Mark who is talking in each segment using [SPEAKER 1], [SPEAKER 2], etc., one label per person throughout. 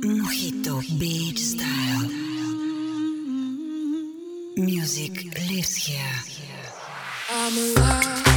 [SPEAKER 1] Um Mojito Beach Style. Music lives here.
[SPEAKER 2] I'm alive.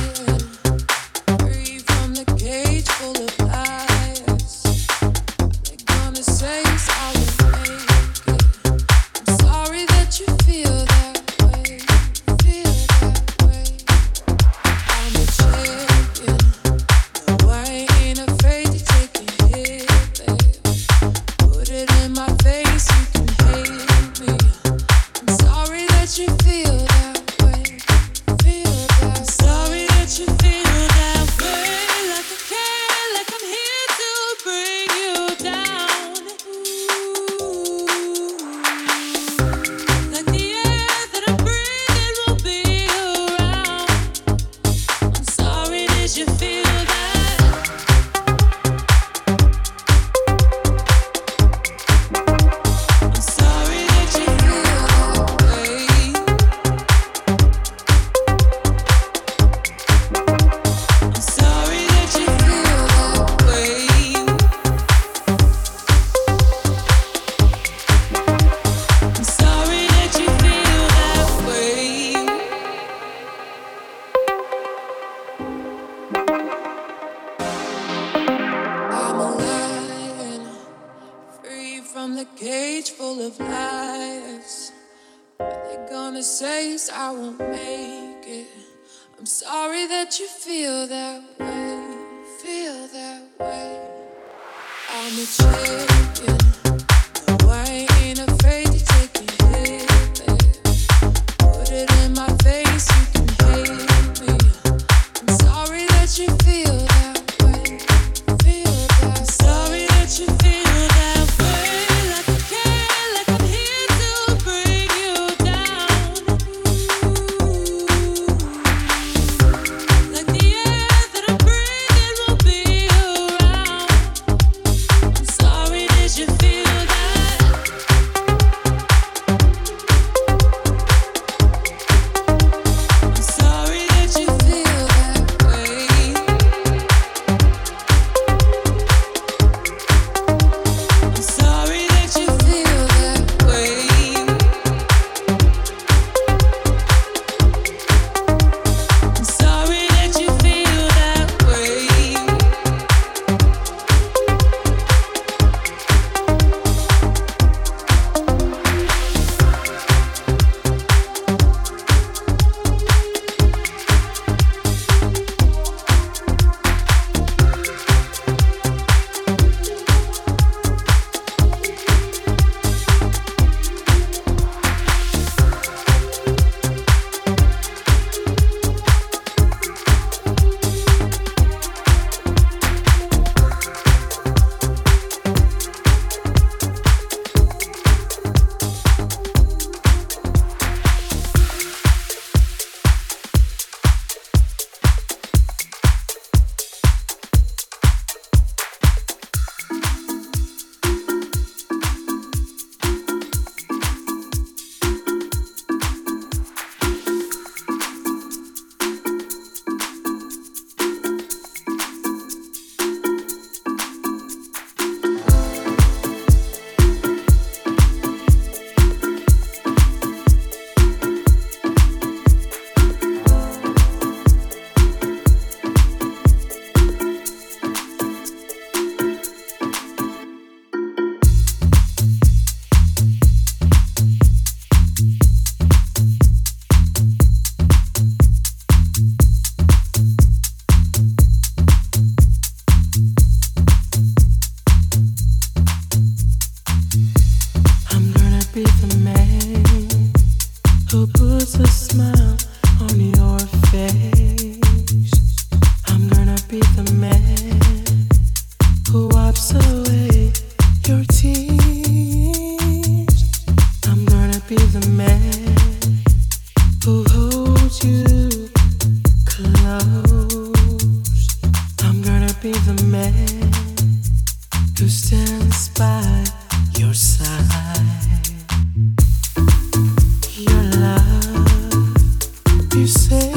[SPEAKER 2] you say.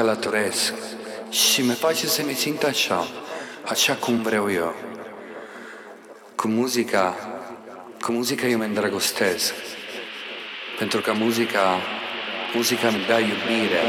[SPEAKER 3] Călătoresc și mi face să mi simt așa, așa cum vreau eu. Cu muzica, cu muzica eu mă îndrăgostesc, pentru că muzica, muzica îmi dă iubire.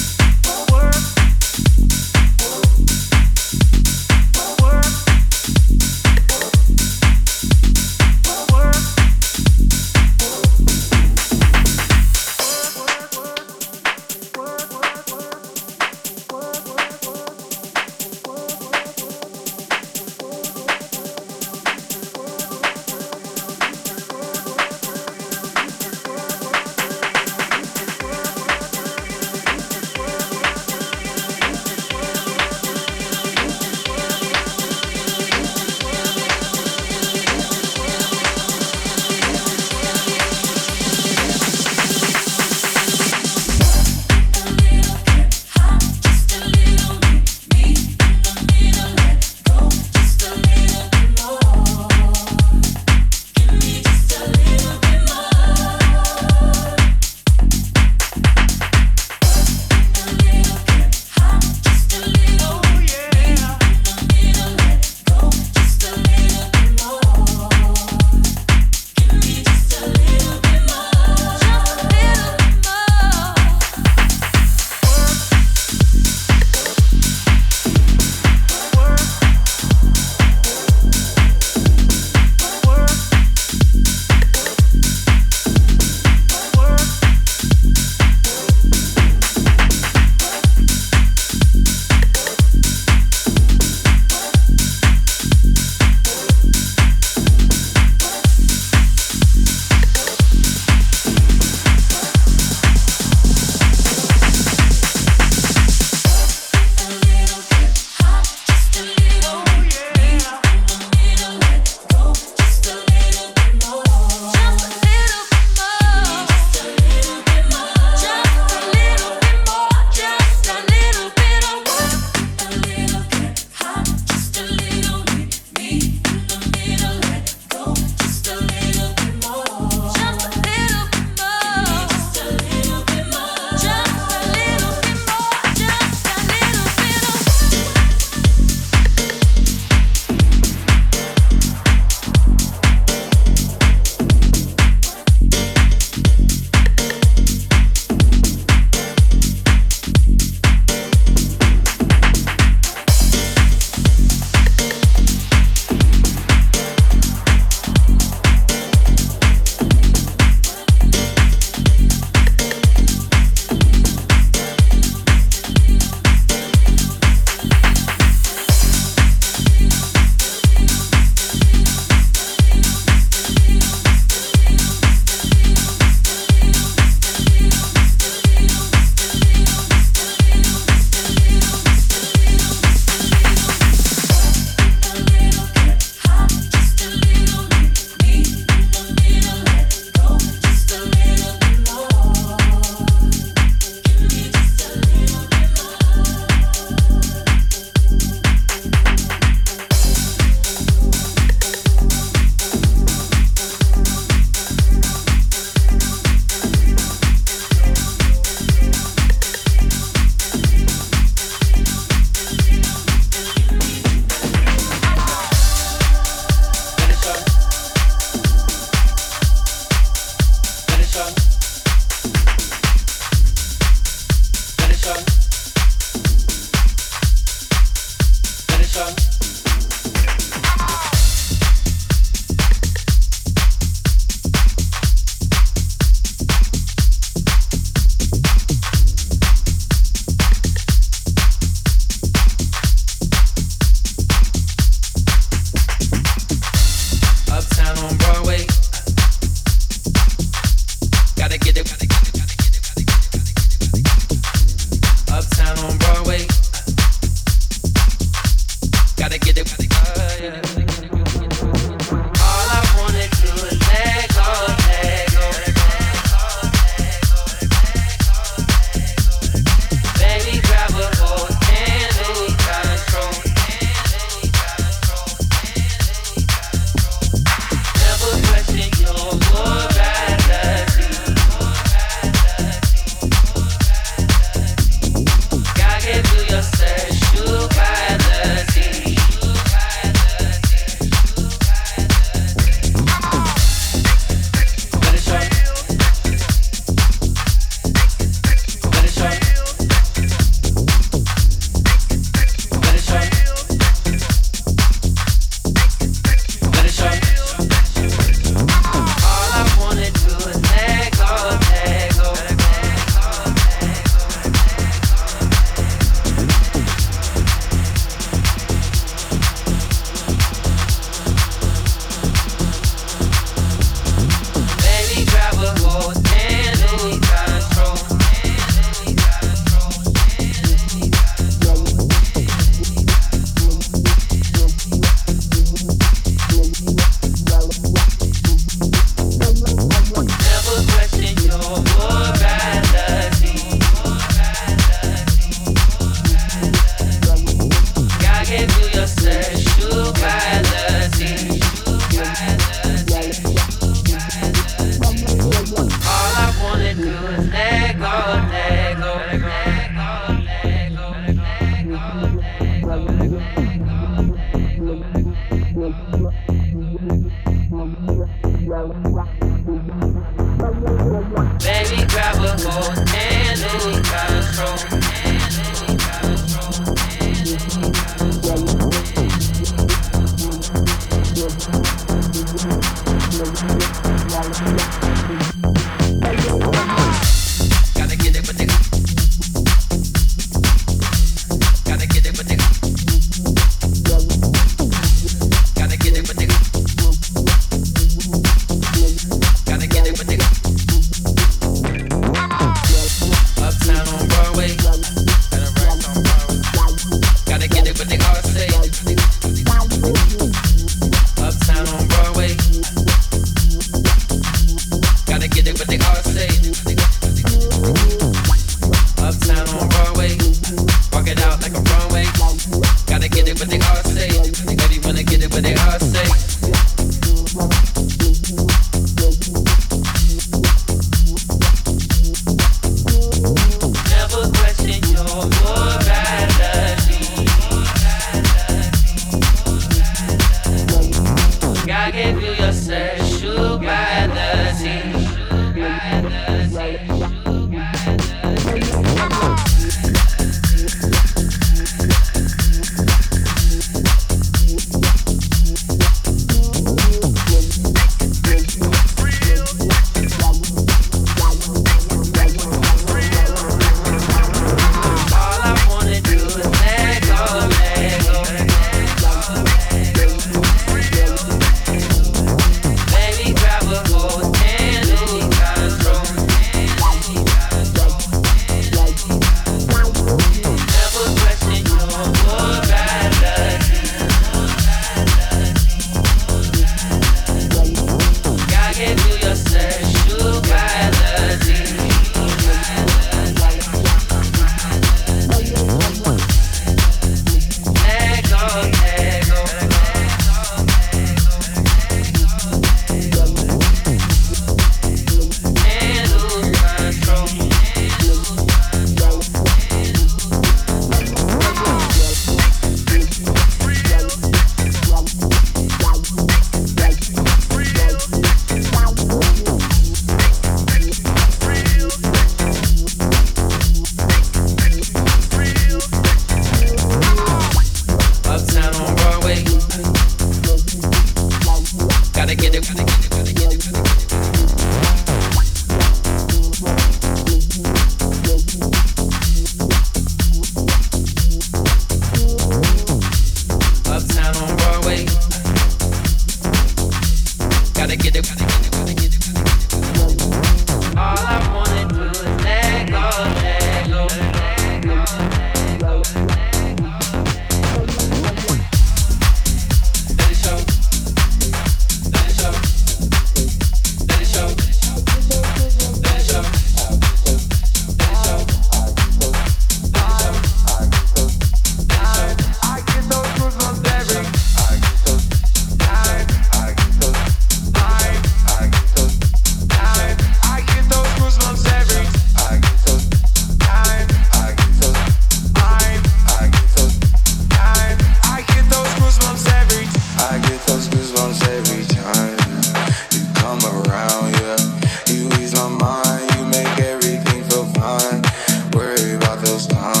[SPEAKER 4] I wanna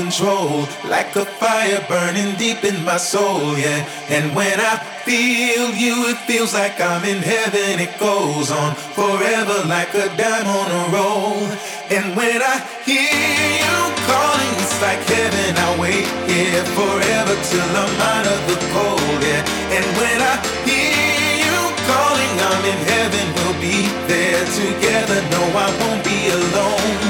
[SPEAKER 5] control. Like a fire burning deep in my soul, yeah. And when I feel you, it feels like I'm in heaven. It goes on forever like a dime on a roll. And when I hear you calling, it's like heaven. I wait here forever till I'm out of the cold, yeah. And when I hear you calling, I'm in heaven. We'll be there together. No, I won't be alone.